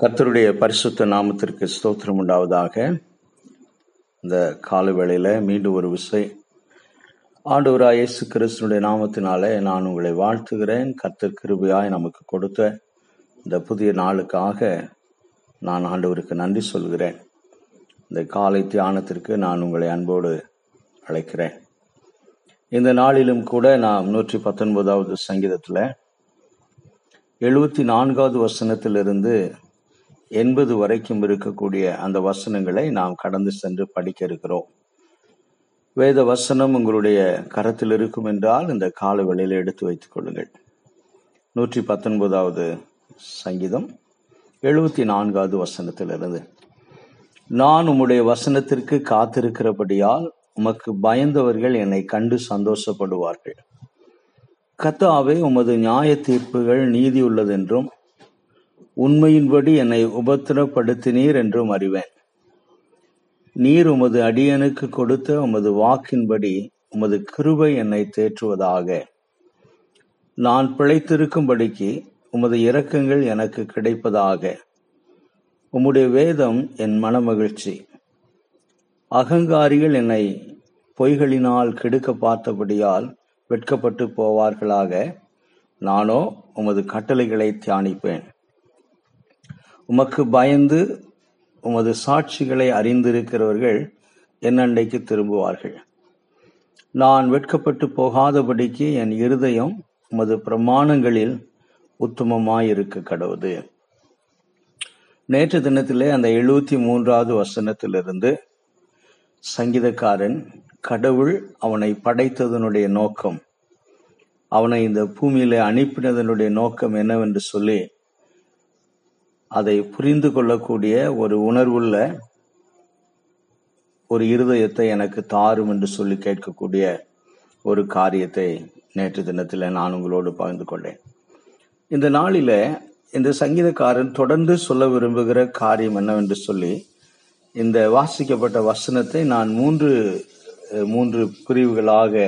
கர்த்தருடைய பரிசுத்த நாமத்திற்கு ஸ்தோத்திரம் உண்டாவதாக. இந்த கால வேளையில் மீண்டும் ஒரு விசை. ஆண்டவராய் இயேசு கிறிஸ்தனுடைய நாமத்தினாலே நான் உங்களை வாழ்த்துகிறேன். கர்த்தர் கிருபையாய் நமக்கு கொடுத்த இந்த புதிய நாளுக்காக நான் ஆண்டவருக்கு நன்றி சொல்கிறேன். இந்த காலை தியானத்திற்கு நான் உங்களை அன்போடு அழைக்கிறேன். இந்த நாளிலும் கூட நாம் நூற்றி பத்தொன்பதாவது சங்கீதத்தில் எழுபத்தி நான்காவது வசனத்திலிருந்து எண்பது வரைக்கும் இருக்கக்கூடிய அந்த வசனங்களை நாம் கடந்து சென்று படிக்க இருக்கிறோம். வேத வசனம் உங்களுடைய கரத்தில் இருக்கும் என்றால் இந்த கால வேளையில் எடுத்து வைத்துக் கொள்ளுங்கள். நூற்றி பத்தொன்பதாவது சங்கீதம் எழுபத்தி நான்காவது வசனத்திலிருந்து. நான் உம்முடைய வசனத்திற்கு காத்திருக்கிறபடியால் உமக்கு பயந்தவர்கள் என்னை கண்டு சந்தோஷப்படுவார்கள். கத்தாவே உமது நியாய தீர்ப்புகள் நீதியுள்ளதென்றும் உண்மையின்படி என்னை உபத்திரப்படுத்தினீர் என்றும் அறிவேன். நீர் உமது அடியனுக்கு கொடுத்த உமது வாக்கின்படி உமது கிருபை என்னை தேற்றுவதாக. நான் பிழைத்திருக்கும்படிக்கு உமது இரக்கங்கள் எனக்கு கிடைப்பதாக. உம்முடைய வேதம் என் மனமகிழ்ச்சி. அகங்காரிகள் என்னை பொய்களினால் கெடுக்க பார்த்தபடியால் வெட்கப்பட்டு போவார்களாக. நானோ உமது கட்டளைகளை தியானிப்பேன். உமக்கு பயந்து உமது சாட்சிகளை அறிந்திருக்கிறவர்கள் என்னண்டைக்கு திரும்புவார்கள். நான் வெட்கப்பட்டு போகாதபடிக்கு என் இருதயம் உமது பிரமாணங்களில் உத்தமமாயிருக்க கடவுது. நேற்று தினத்திலே அந்த எழுபத்தி மூன்றாவது வசனத்திலிருந்து சங்கீதக்காரன் கடவுள் அவனை படைத்ததனுடைய நோக்கம் அவனை இந்த பூமியில அனுப்பினதனுடைய நோக்கம் என்னவென்று சொல்லி அதை புரிந்து கொள்ளக்கூடிய ஒரு உணர்வுள்ள ஒரு இருதயத்தை எனக்கு தாரும் என்று சொல்லி கேட்கக்கூடிய ஒரு காரியத்தை நேற்று தினத்தில் நான் உங்களோடு பகிர்ந்து கொண்டேன். இந்த நாளில இந்த சங்கீதக்காரன் தொடர்ந்து சொல்ல விரும்புகிற காரியம் என்னவென்று சொல்லி இந்த வாசிக்கப்பட்ட வசனத்தை நான் மூன்று மூன்று பிரிவுகளாக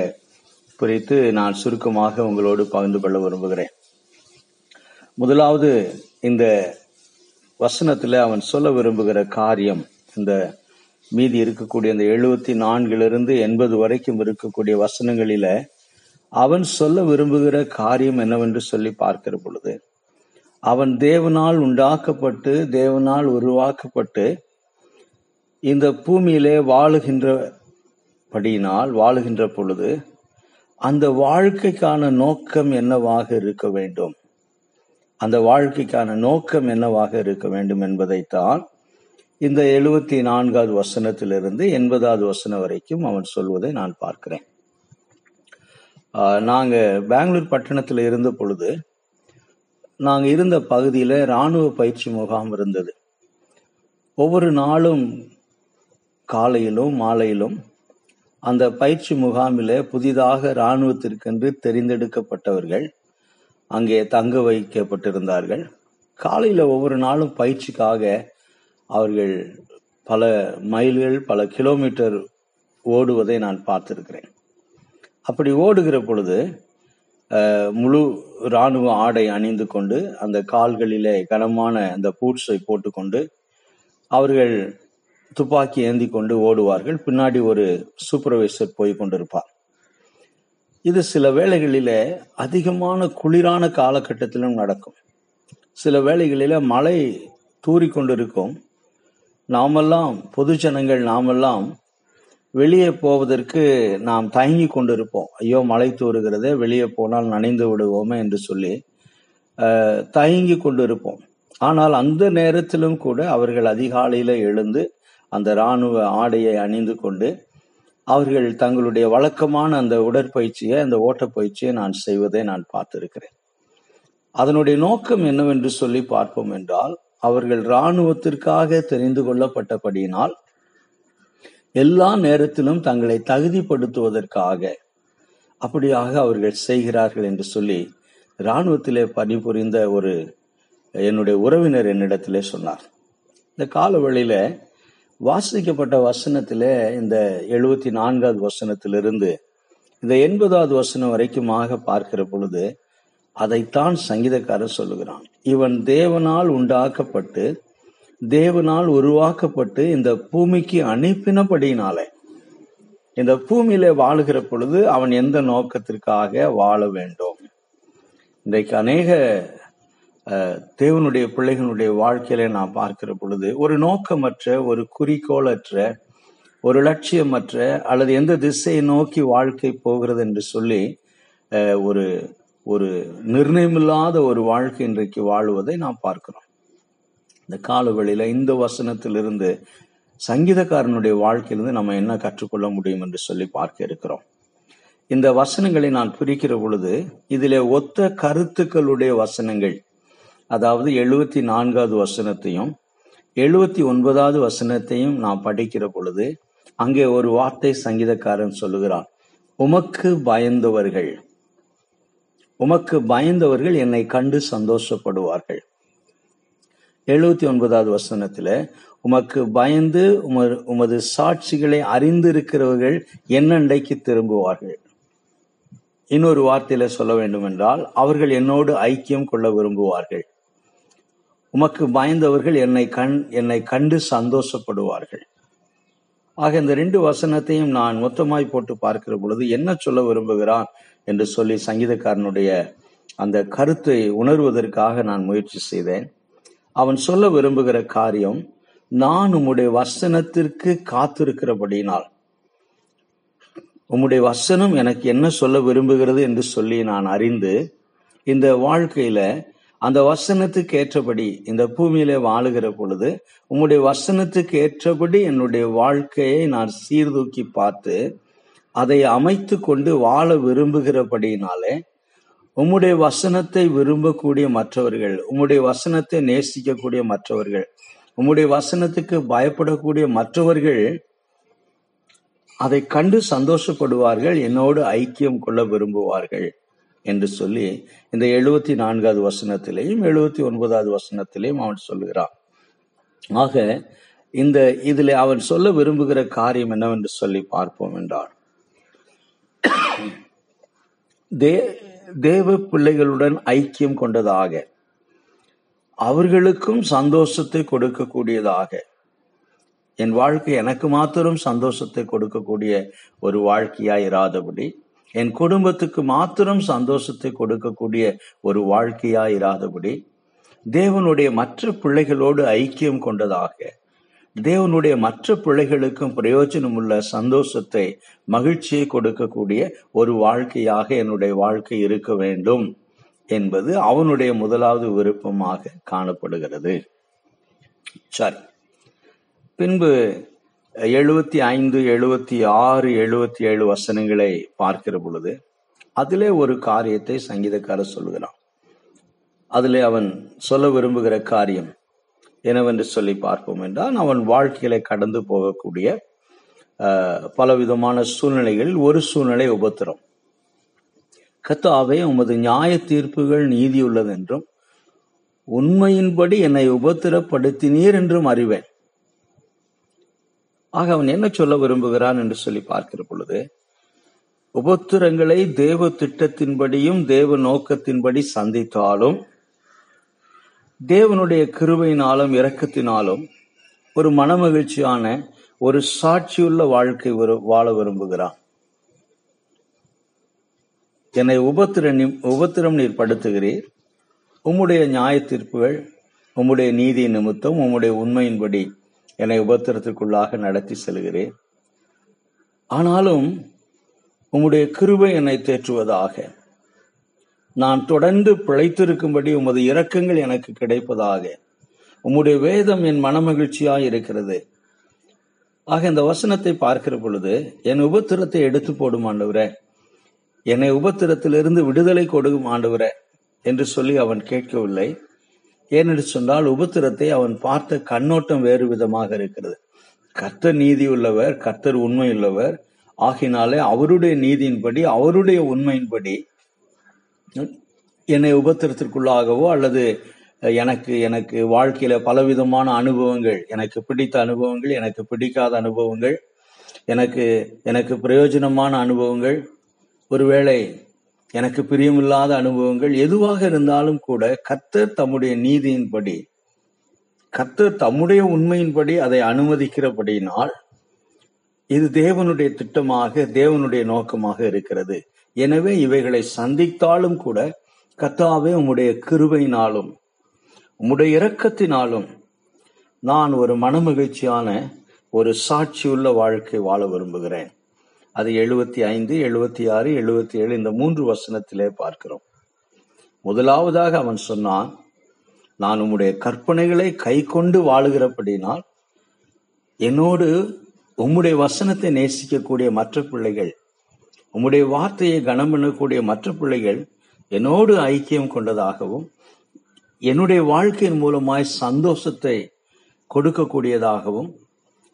பிரித்து நான் சுருக்கமாக உங்களோடு பகிர்ந்து கொள்ள விரும்புகிறேன். முதலாவது இந்த வசனத்துல அவன் சொல்ல விரும்புகிற காரியம் இந்த மீதி இருக்கக்கூடிய அந்த எழுபத்தி நான்கிலிருந்து எண்பது வரைக்கும் இருக்கக்கூடிய வசனங்களில அவன் சொல்ல விரும்புகிற காரியம் என்னவென்று சொல்லி பார்க்கிற பொழுது அவன் தேவனால் உண்டாக்கப்பட்டு தேவனால் உருவாக்கப்பட்டு இந்த பூமியிலே வாழுகின்ற படியினால் வாழுகின்ற பொழுது அந்த வாழ்க்கைக்கான நோக்கம் என்னவாக இருக்க வேண்டும்? அந்த வாழ்க்கைக்கான நோக்கம் என்னவாக இருக்க வேண்டும் என்பதைத்தான் இந்த எழுபத்தி நான்காவது வசனத்திலிருந்து எண்பதாவது வசனம் வரைக்கும் அவன் சொல்வதை நான் பார்க்கிறேன். நாங்கள் பெங்களூர் பட்டணத்தில் இருந்த பொழுது நாங்கள் இருந்த பகுதியில் ராணுவ பயிற்சி முகாம் இருந்தது. ஒவ்வொரு நாளும் காலையிலும் மாலையிலும் அந்த பயிற்சி முகாமில் புதிதாக இராணுவத்திற்கென்று தெரிந்தெடுக்கப்பட்டவர்கள் அங்கே தங்க வைக்கப்பட்டிருந்தார்கள். காலையில் ஒவ்வொரு நாளும் பயிற்சிக்காக அவர்கள் பல மைல்கள் பல கிலோமீட்டர் ஓடுவதை நான் பார்த்திருக்கிறேன். அப்படி ஓடுகிற பொழுது முழு இராணுவ ஆடை அணிந்து கொண்டு அந்த கால்களிலே கனமான அந்த பூட்ஸை போட்டுக்கொண்டு அவர்கள் துப்பாக்கி ஏந்தி கொண்டு ஓடுவார்கள். பின்னாடி ஒரு சூப்பர்வைசர் போய் கொண்டிருப்பார். இது சில வேளைகளில அதிகமான குளிரான காலகட்டத்திலும் நடக்கும். சில வேளைகளில மழை தூறி கொண்டிருக்கும். நாமெல்லாம் பொது ஜனங்கள் நாமெல்லாம் வெளியே போவதற்கு நாம் தயங்கி கொண்டிருப்போம். ஐயோ மழை தூறுகிறதே வெளியே போனால் நனைந்து விடுவோமே என்று சொல்லி தயங்கி கொண்டிருப்போம். ஆனால் அந்த நேரத்திலும் கூட அவர்கள் அதிகாலையில எழுந்து அந்த இராணுவ ஆடையை அணிந்து கொண்டு அவர்கள் தங்களுடைய வழக்கமான அந்த உடற்பயிற்சியை அந்த ஓட்டப்பயிற்சியை நான் செய்வதை நான் பார்த்திருக்கிறேன். அதனுடைய நோக்கம் என்னவென்று சொல்லி பார்ப்போம் என்றால் அவர்கள் இராணுவத்திற்காக தெரிந்து கொள்ளப்பட்டபடியினால் எல்லா நேரத்திலும் தங்களை தகுதிப்படுத்துவதற்காக அப்படியாக அவர்கள் செய்கிறார்கள் என்று சொல்லி இராணுவத்திலே பணிபுரிந்த ஒரு என்னுடைய உறவினர் என்னிடத்திலே சொன்னார். இந்த காலவெளியில வாசிக்கப்பட்ட வசனத்தில் இந்த எழுபத்தி நான்காவது வசனத்திலிருந்து இந்த எண்பதாவது வசனம் வரைக்குமாக பார்க்கிற பொழுது அதைத்தான் சங்கீதக்காரர் சொல்லுகிறான். இவன் தேவனால் உண்டாக்கப்பட்டு தேவனால் உருவாக்கப்பட்டு இந்த பூமிக்கு அனுப்பினபடியினாலே இந்த பூமியில வாழுகிற பொழுது அவன் எந்த நோக்கத்திற்காக வாழ வேண்டும்? இன்றைக்கு அநேக தேவனுடைய பிள்ளைகளுடைய வாழ்க்கையில நான் பார்க்கிற பொழுது ஒரு நோக்கமற்ற ஒரு குறிக்கோளற்ற ஒரு லட்சியமற்ற அல்லது எந்த திசையை நோக்கி வாழ்க்கை போகிறது என்று சொல்லி ஒரு ஒரு நிர்ணயமில்லாத ஒரு வாழ்க்கை இன்றைக்கு வாழ்வதை நாம் பார்க்கிறோம். இந்த காலவெளியில இந்த வசனத்திலிருந்து சங்கீதக்காரனுடைய வாழ்க்கையிலிருந்து நம்ம என்ன கற்றுக்கொள்ள முடியும் என்று சொல்லி பார்க்க இருக்கிறோம். இந்த வசனங்களை நான் பிரிக்கிற பொழுது இதிலே ஒத்த கருத்துக்களுடைய வசனங்கள் அதாவது எழுபத்தி நான்காவது வசனத்தையும் எழுபத்தி ஒன்பதாவது வசனத்தையும் நான் படிக்கிற பொழுது அங்கே ஒரு வார்த்தை சங்கீதக்காரன் சொல்லுகிறான் உமக்கு பயந்தவர்கள் உமக்கு பயந்தவர்கள் என்னை கண்டு சந்தோஷப்படுவார்கள். எழுபத்தி ஒன்பதாவது வசனத்துல உமக்கு பயந்து உமது உமது சாட்சிகளை அறிந்திருக்கிறவர்கள் என்னண்டைக்கு திரும்புவார்கள். இன்னொரு வார்த்தையில சொல்ல வேண்டும் என்றால் அவர்கள் என்னோடு ஐக்கியம் கொள்ள விரும்புவார்கள். உமக்கு பயந்தவர்கள் என்னை கண் என்னை கண்டு சந்தோஷப்படுவார்கள். ஆக இந்த ரெண்டு வசனத்தையும் நான் மொத்தமாய் போட்டு பார்க்கிற பொழுது என்ன சொல்ல விரும்புகிறான் என்று சொல்லி சங்கீதக்காரனுடைய அந்த கருத்தை உணர்வதற்காக நான் முயற்சி செய்தேன். அவன் சொல்ல விரும்புகிற காரியம் நான் உம்முடைய வசனத்திற்கு காத்திருக்கிறபடியினால். உம்முடைய வசனம் எனக்கு என்ன சொல்ல விரும்புகிறது என்று சொல்லி நான் அறிந்து இந்த வாழ்க்கையில அந்த வசனத்துக்கு ஏற்றபடி இந்த பூமியில வாழுகிற பொழுது உங்களுடைய வசனத்துக்கு ஏற்றபடி என்னுடைய வாழ்க்கையை நான் சீர்தூக்கி பார்த்து அதை அமைத்து கொண்டு வாழ விரும்புகிறபடினாலே உம்முடைய வசனத்தை விரும்பக்கூடிய மற்றவர்கள் உம்முடைய வசனத்தை நேசிக்கக்கூடிய மற்றவர்கள் உம்முடைய வசனத்துக்கு பயப்படக்கூடிய மற்றவர்கள் அதை கண்டு சந்தோஷப்படுவார்கள் என்னோடு ஐக்கியம் கொள்ள விரும்புவார்கள். என்று சொல்லி இந்த எழுபத்தி நான்காவது வசனத்திலேயும் எழுபத்தி ஒன்பதாவது வசனத்திலேயும் அவன் சொல்லுகிறான். ஆக இந்த இதில் அவன் சொல்ல விரும்புகிற காரியம் என்னவென்று சொல்லி பார்ப்போம் என்றார் தே தேவ பிள்ளைகளுடன் ஐக்கியம் கொண்டதாக அவர்களுக்கும் சந்தோஷத்தை கொடுக்கக்கூடியதாக என் வாழ்க்கை எனக்கு மாத்திரம் சந்தோஷத்தை கொடுக்கக்கூடிய ஒரு வாழ்க்கையாய் இராதபடி என் குடும்பத்துக்கு மாத்திரம் சந்தோஷத்தை கொடுக்கக்கூடிய ஒரு வாழ்க்கையா இராதபடி தேவனுடைய மற்ற பிள்ளைகளோடு ஐக்கியம் கொண்டதாக தேவனுடைய மற்ற பிள்ளைகளுக்கும் பிரயோஜனம் உள்ள சந்தோஷத்தை மகிழ்ச்சியை கொடுக்கக்கூடிய ஒரு வாழ்க்கையாக என்னுடைய வாழ்க்கை இருக்க வேண்டும் என்பது அவனுடைய முதலாவது விருப்பமாக காணப்படுகிறது. சரி. பின்பு எழுபத்தி ஐந்து எழுபத்தி ஆறு எழுபத்தி ஏழு வசனங்களை பார்க்கிற பொழுது அதிலே ஒரு காரியத்தை சங்கீதக்காரர் சொல்லுகிறான். அதிலே அவன் சொல்ல விரும்புகிற காரியம் என்னவென்று சொல்லி பார்ப்போம் என்றால் அவன் வாழ்க்கையில கடந்து போகக்கூடிய பலவிதமான சூழ்நிலைகளில் ஒரு சூழ்நிலை உபத்திரம். கத்தாவே உமது நியாய தீர்ப்புகள் நீதியுள்ளதென்றும் உண்மையின்படி என்னை உபத்திரப்படுத்தினீர் என்றும் அறிவேன். ஆக அவன் என்ன சொல்ல விரும்புகிறான் என்று சொல்லி பார்க்கிற பொழுது உபத்திரங்களை தேவ திட்டத்தின்படியும் தேவ நோக்கத்தின்படி சந்தித்தாலும் தேவனுடைய கிருபையினாலும் இரக்கத்தினாலும் ஒரு மனமகிழ்ச்சியான ஒரு சாட்சியுள்ள வாழ்க்கை வாழ விரும்புகிறான். என்னை உபத்திர உபத்திரம் நீர் படுத்துகிறீர். உம்முடைய நியாய தீர்ப்புகள் உம்முடைய நீதி நிமித்தம் உம்முடைய உண்மையின்படி என்னை உபத்திரத்திற்குள்ளாக நடத்தி செல்கிறேன். ஆனாலும் உம்முடைய கிருபை என்னை தேற்றுவதாக. நான் தொடர்ந்து பிழைத்திருக்கும்படி உமது இரக்கங்கள் எனக்கு கிடைப்பதாக. உம்முடைய வேதம் என் மனமகிழ்ச்சியாய் இருக்கிறது. ஆக இந்த வசனத்தை பார்க்கிற பொழுது என் உபத்திரத்தை எடுத்து போடும் ஆண்டவரே என்னை உபத்திரத்திலிருந்து விடுதலை கொடுக்கும் ஆண்டவரே என்று சொல்லி அவன் கேட்கவில்லை. ஏனென்று சொன்னால் உபத்திரத்தை அவன் பார்த்த கண்ணோட்டம் வேறு விதமாக இருக்கிறது. கர்த்தர் நீதி உள்ளவர் கர்த்தர் உண்மை உள்ளவர். ஆகினாலே அவருடைய நீதியின்படி அவருடைய உண்மையின்படி என்னை உபத்திரத்திற்குள்ளாகவோ அல்லது எனக்கு எனக்கு வாழ்க்கையில பலவிதமான அனுபவங்கள் எனக்கு பிடித்த அனுபவங்கள் எனக்கு பிடிக்காத அனுபவங்கள் எனக்கு எனக்கு பிரயோஜனமான அனுபவங்கள். ஒருவேளை எனக்கு பிரியமில்லாத அனுபவங்கள் எதுவாக இருந்தாலும் கூட கத்தர் தம்முடைய நீதியின்படி கத்தர் தம்முடைய உண்மையின்படி அதை அனுமதிக்கிறபடியினால் இது தேவனுடைய திட்டமாக தேவனுடைய நோக்கமாக இருக்கிறது. எனவே இவைகளை சந்தித்தாலும் கூட கத்தாவே உம்முடைய கிருபையினாலும் உம்முடைய இரக்கத்தினாலும் நான் ஒரு மனமகிழ்ச்சியான ஒரு சாட்சியுள்ள வாழ்க்கை வாழ விரும்புகிறேன். அது எழுபத்தி ஐந்து எழுபத்தி ஆறு எழுபத்தி ஏழு இந்த மூன்று வசனத்திலே பார்க்கிறோம். முதலாவதாக அவன் சொன்னான் நான் உம்முடைய கற்பனைகளை கை கொண்டு வாழுகிறபடினால் என்னோடு உம்முடைய வசனத்தை நேசிக்கக்கூடிய மற்ற பிள்ளைகள் உம்முடைய வார்த்தையை கனம் பண்ணக்கூடிய மற்ற பிள்ளைகள் என்னோடு ஐக்கியம் கொண்டதாகவும் என்னுடைய வாழ்க்கையின் மூலமாய் சந்தோஷத்தை கொடுக்கக்கூடியதாகவும்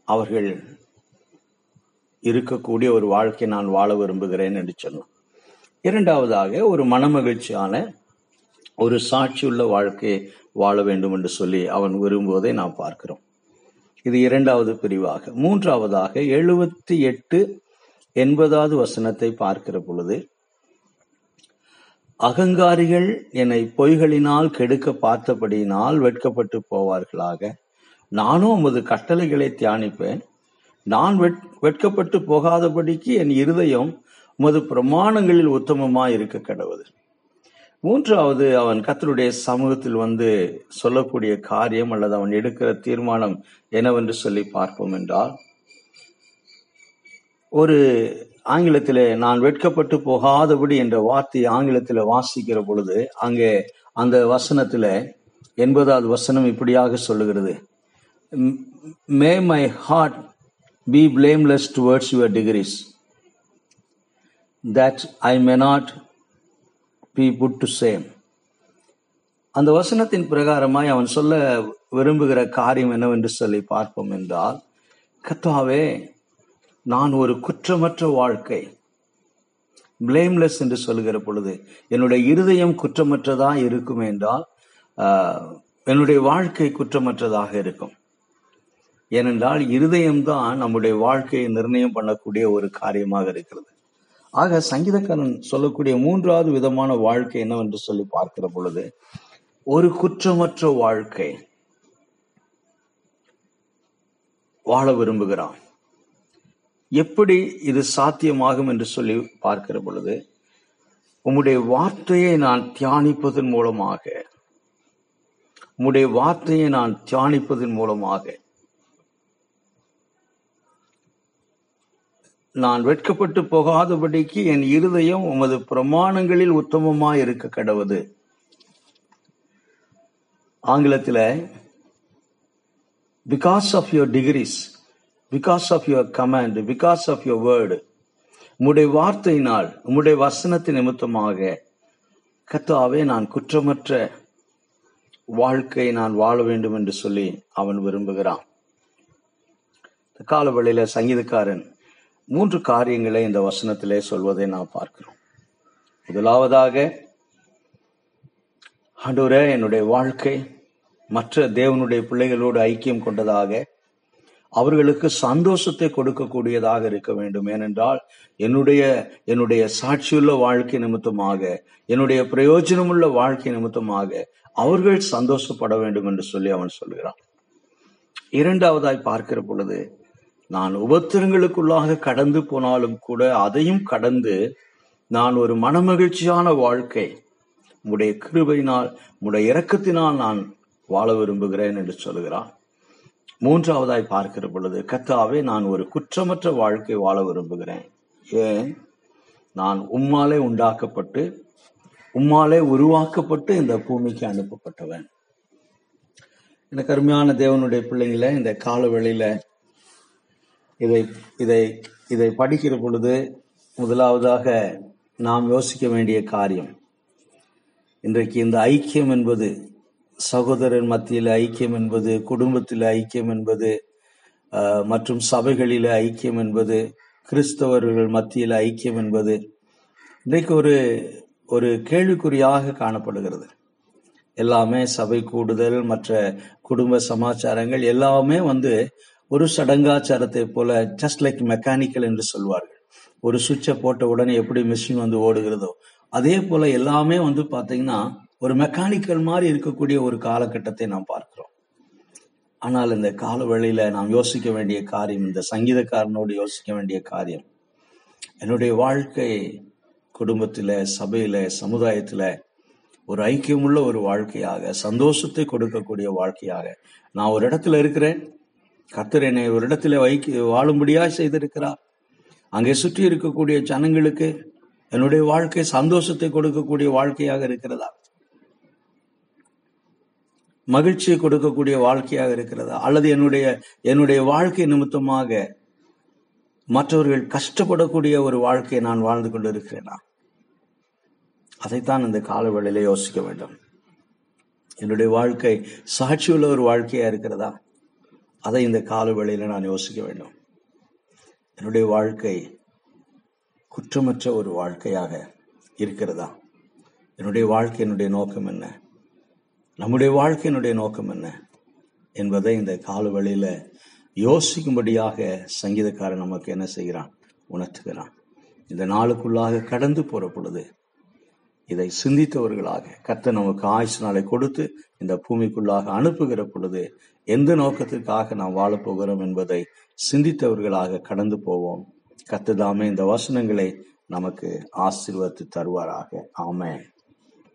அவர்கள் இருக்கக்கூடிய ஒரு வாழ்க்கை நான் வாழ விரும்புகிறேன் என்று சொன்னான். இரண்டாவதாக ஒரு மனமகிழ்ச்சியான ஒரு சாட்சியுள்ள வாழ்க்கையை வாழ வேண்டும் என்று சொல்லி அவன் விரும்புவதை நாம் பார்க்கிறோம். இது இரண்டாவது பிரிவாக. மூன்றாவதாக எழுபத்தி எட்டு எண்பதாவது வசனத்தை பார்க்கிற பொழுது அகங்காரிகள் என்னை பொய்களினால் கெடுக்க பார்த்தபடியினால் வெட்கப்பட்டு போவார்களாக. நானும் உமது கட்டளைகளை தியானிப்பேன். நான் வெட்- வெட்கப்பட்டு போகாதபடிக்கு என் இருதயம் உமது பிரமாணங்களில் உத்தமமாய் இருக்க கடவுது மூன்றாவது அவன் கத்தருடைய சமூகத்தில் வந்து சொல்லக்கூடிய காரியம் அல்லது அவன் எடுக்கிற தீர்மானம் என்னவென்று சொல்லி பார்ப்போம் என்றால் ஒரு ஆங்கிலத்தில் நான் வெட்கப்பட்டு போகாதபடி என்ற வார்த்தையை ஆங்கிலத்தில் வாசிக்கிற பொழுது அங்கே அந்த வசனத்தில் எண்பதாவது வசனம் இப்படியாக சொல்லுகிறது. May my heart be blameless towards your degrees that I may not be put to shame. அந்த வசனத்தின் பிரகாரமாய் அவன் சொல்ல விரும்புகிற காரியம் என்னவென்று சொல்லி பார்ப்போம் என்றால் கத்தாவே நான் ஒரு குற்றமற்ற வாழ்க்கை பிளேம்லெஸ் என்று சொல்லுகிற பொழுது என்னுடைய இருதயம் குற்றமற்றதா இருக்கும் என்றால் என்னுடைய வாழ்க்கை குற்றமற்றதாக இருக்கும் ஏனென்றால் இருதயம்தான் நம்முடைய வாழ்க்கையை நிர்ணயம் பண்ணக்கூடிய ஒரு காரியமாக இருக்கிறது. ஆக சங்கீதக்காரன் சொல்லக்கூடிய மூன்றாவது விதமான வாழ்க்கை என்னவென்று சொல்லி பார்க்கிற பொழுது ஒரு குற்றமற்ற வாழ்க்கை வாழ விரும்புகிறான். எப்படி இது சாத்தியமாகும் என்று சொல்லி பார்க்கிற பொழுது உம்முடைய வார்த்தையை நான் தியானிப்பதன் மூலமாக உம்முடைய வார்த்தையை நான் தியானிப்பதன் மூலமாக நான் வெட்கப்பட்டு போகாதபடிக்கு என் இருதயம் உமது பிரமாணங்களில் உத்தமமாய் இருக்க கடவுது. ஆங்கிலத்தில் because of your decrees because of your command because of your word உம்முடைய வார்த்தையினால் உம்முடைய வசனத்தை நிமித்தமாக கத்தாவே நான் குற்றமற்ற வாழ்க்கை நான் வாழ வேண்டும் என்று சொல்லி அவன் விரும்புகிறான். இந்த சங்கீதக்காரன் மூன்று காரியங்களை இந்த வசனத்திலே சொல்வதை நாம் பார்க்கிறோம். முதலாவதாக ஆண்டவரே என்னுடைய வாழ்க்கை மற்ற தேவனுடைய பிள்ளைகளோடு ஐக்கியம் கொண்டதாக அவர்களுக்கு சந்தோஷத்தை கொடுக்கக்கூடியதாக இருக்க வேண்டும். ஏனென்றால் என்னுடைய என்னுடைய சாட்சியுள்ள வாழ்க்கை நிமித்தமாக என்னுடைய பிரயோஜனமுள்ள வாழ்க்கை நிமித்தமாக அவர்கள் சந்தோஷப்பட வேண்டும் என்று சொல்லி அவன் சொல்கிறான். இரண்டாவதாய் பார்க்கிற பொழுது நான் உபத்திரங்களுக்குள்ளாக கடந்து போனாலும் கூட அதையும் கடந்து நான் ஒரு மனமகிழ்ச்சியான வாழ்க்கை. உடைய கிருபையினால் உடைய இரக்கத்தினால் நான் வாழ விரும்புகிறேன் என்று சொல்கிறான் மூன்றாவதாய் பார்க்கிற பொழுது கத்தாவே நான் ஒரு குற்றமற்ற வாழ்க்கை வாழ விரும்புகிறேன். ஏன்? நான் உம்மாலே உண்டாக்கப்பட்டு உம்மாலே உருவாக்கப்பட்டு இந்த பூமிக்கு அனுப்பப்பட்டவன். எனக்கு அருமையான தேவனுடைய பிள்ளைங்கள இந்த கால வேளையில இதை இதை இதை படிக்கிற பொழுது முதலாவதாக நாம் யோசிக்க வேண்டிய காரியம். இன்றைக்கு இந்த ஐக்கியம் என்பது சகோதரர் மத்தியில் ஐக்கியம் என்பது குடும்பத்தில் ஐக்கியம் என்பது ஆஹ், மற்றும் சபைகளில் ஐக்கியம் என்பது கிறிஸ்தவர்கள் மத்தியில் ஐக்கியம் என்பது இன்றைக்கு ஒரு ஒரு கேள்விக்குறியாக காணப்படுகிறது. எல்லாமே சபை கூடுதல் மற்ற குடும்ப சமாச்சாரங்கள் எல்லாமே வந்து ஒரு சடங்காச்சாரத்தை போல ஜஸ்ட் லைக் மெக்கானிக்கல் என்று சொல்வார்கள். ஒரு சுவிட்சை போட்ட உடனே எப்படி மிஷின் வந்து ஓடுகிறதோ அதே போல எல்லாமே வந்து பாத்தீங்கன்னா ஒரு மெக்கானிக்கல் மாதிரி இருக்கக்கூடிய ஒரு காலகட்டத்தை நாம் பார்க்கிறோம். ஆனால் இந்த கால வேளையில நாம் யோசிக்க வேண்டிய காரியம் இந்த சங்கீதக்காரனோடு யோசிக்க வேண்டிய காரியம் என்னுடைய வாழ்க்கை குடும்பத்தில சபையில சமுதாயத்துல ஒரு ஐக்கியமுள்ள ஒரு வாழ்க்கையாக சந்தோஷத்தை கொடுக்கக்கூடிய வாழ்க்கையாக நான் ஒரு இடத்துல இருக்கிறேன். கர்த்தர் என்னை ஒரு இடத்துல வைக்க வாழும்படியாக செய்திருக்கிறார். அங்கே சுற்றி இருக்கக்கூடிய ஜனங்களுக்கு என்னுடைய வாழ்க்கை சந்தோஷத்தை கொடுக்கக்கூடிய வாழ்க்கையாக இருக்கிறதா? மகிழ்ச்சியை கொடுக்கக்கூடிய வாழ்க்கையாக இருக்கிறதா? அல்லது என்னுடைய என்னுடைய வாழ்க்கை நிமித்தமாக மற்றவர்கள் கஷ்டப்படக்கூடிய ஒரு வாழ்க்கையை நான் வாழ்ந்து கொண்டிருக்கிறேனா? அதைத்தான் இந்த காலவேளையில யோசிக்க வேண்டும். என்னுடைய வாழ்க்கை சாட்சியுள்ள ஒரு வாழ்க்கையா இருக்கிறதா? அதை இந்த கால வேளையில நான் யோசிக்க வேண்டும். என்னுடைய வாழ்க்கை குற்றமற்ற ஒரு வாழ்க்கையாக இருக்கிறதா? என்னுடைய வாழ்க்கையினுடைய நோக்கம் என்ன? நம்முடைய வாழ்க்கையினுடைய நோக்கம் என்ன? என்பதை இந்த கால வழியில் யோசிக்கும்படியாக சங்கீதக்காரன் நமக்கு என்ன செய்கிறான்? உணர்த்துகிறான். இந்த நாளுக்குள்ளாக கடந்து போற பொழுது இதை சிந்தித்தவர்களாக கத்த நமக்கு ஆயுசு நாளை கொடுத்து இந்த பூமிக்குள்ளாக அனுப்புகிற பொழுது எந்த நோக்கத்திற்காக நாம் வாழப்போகிறோம் என்பதை சிந்தித்தவர்களாக கடந்து போவோம். கத்துதாமே இந்த வசனங்களை நமக்கு ஆசீர்வதித்து தருவாராக. ஆமேன்.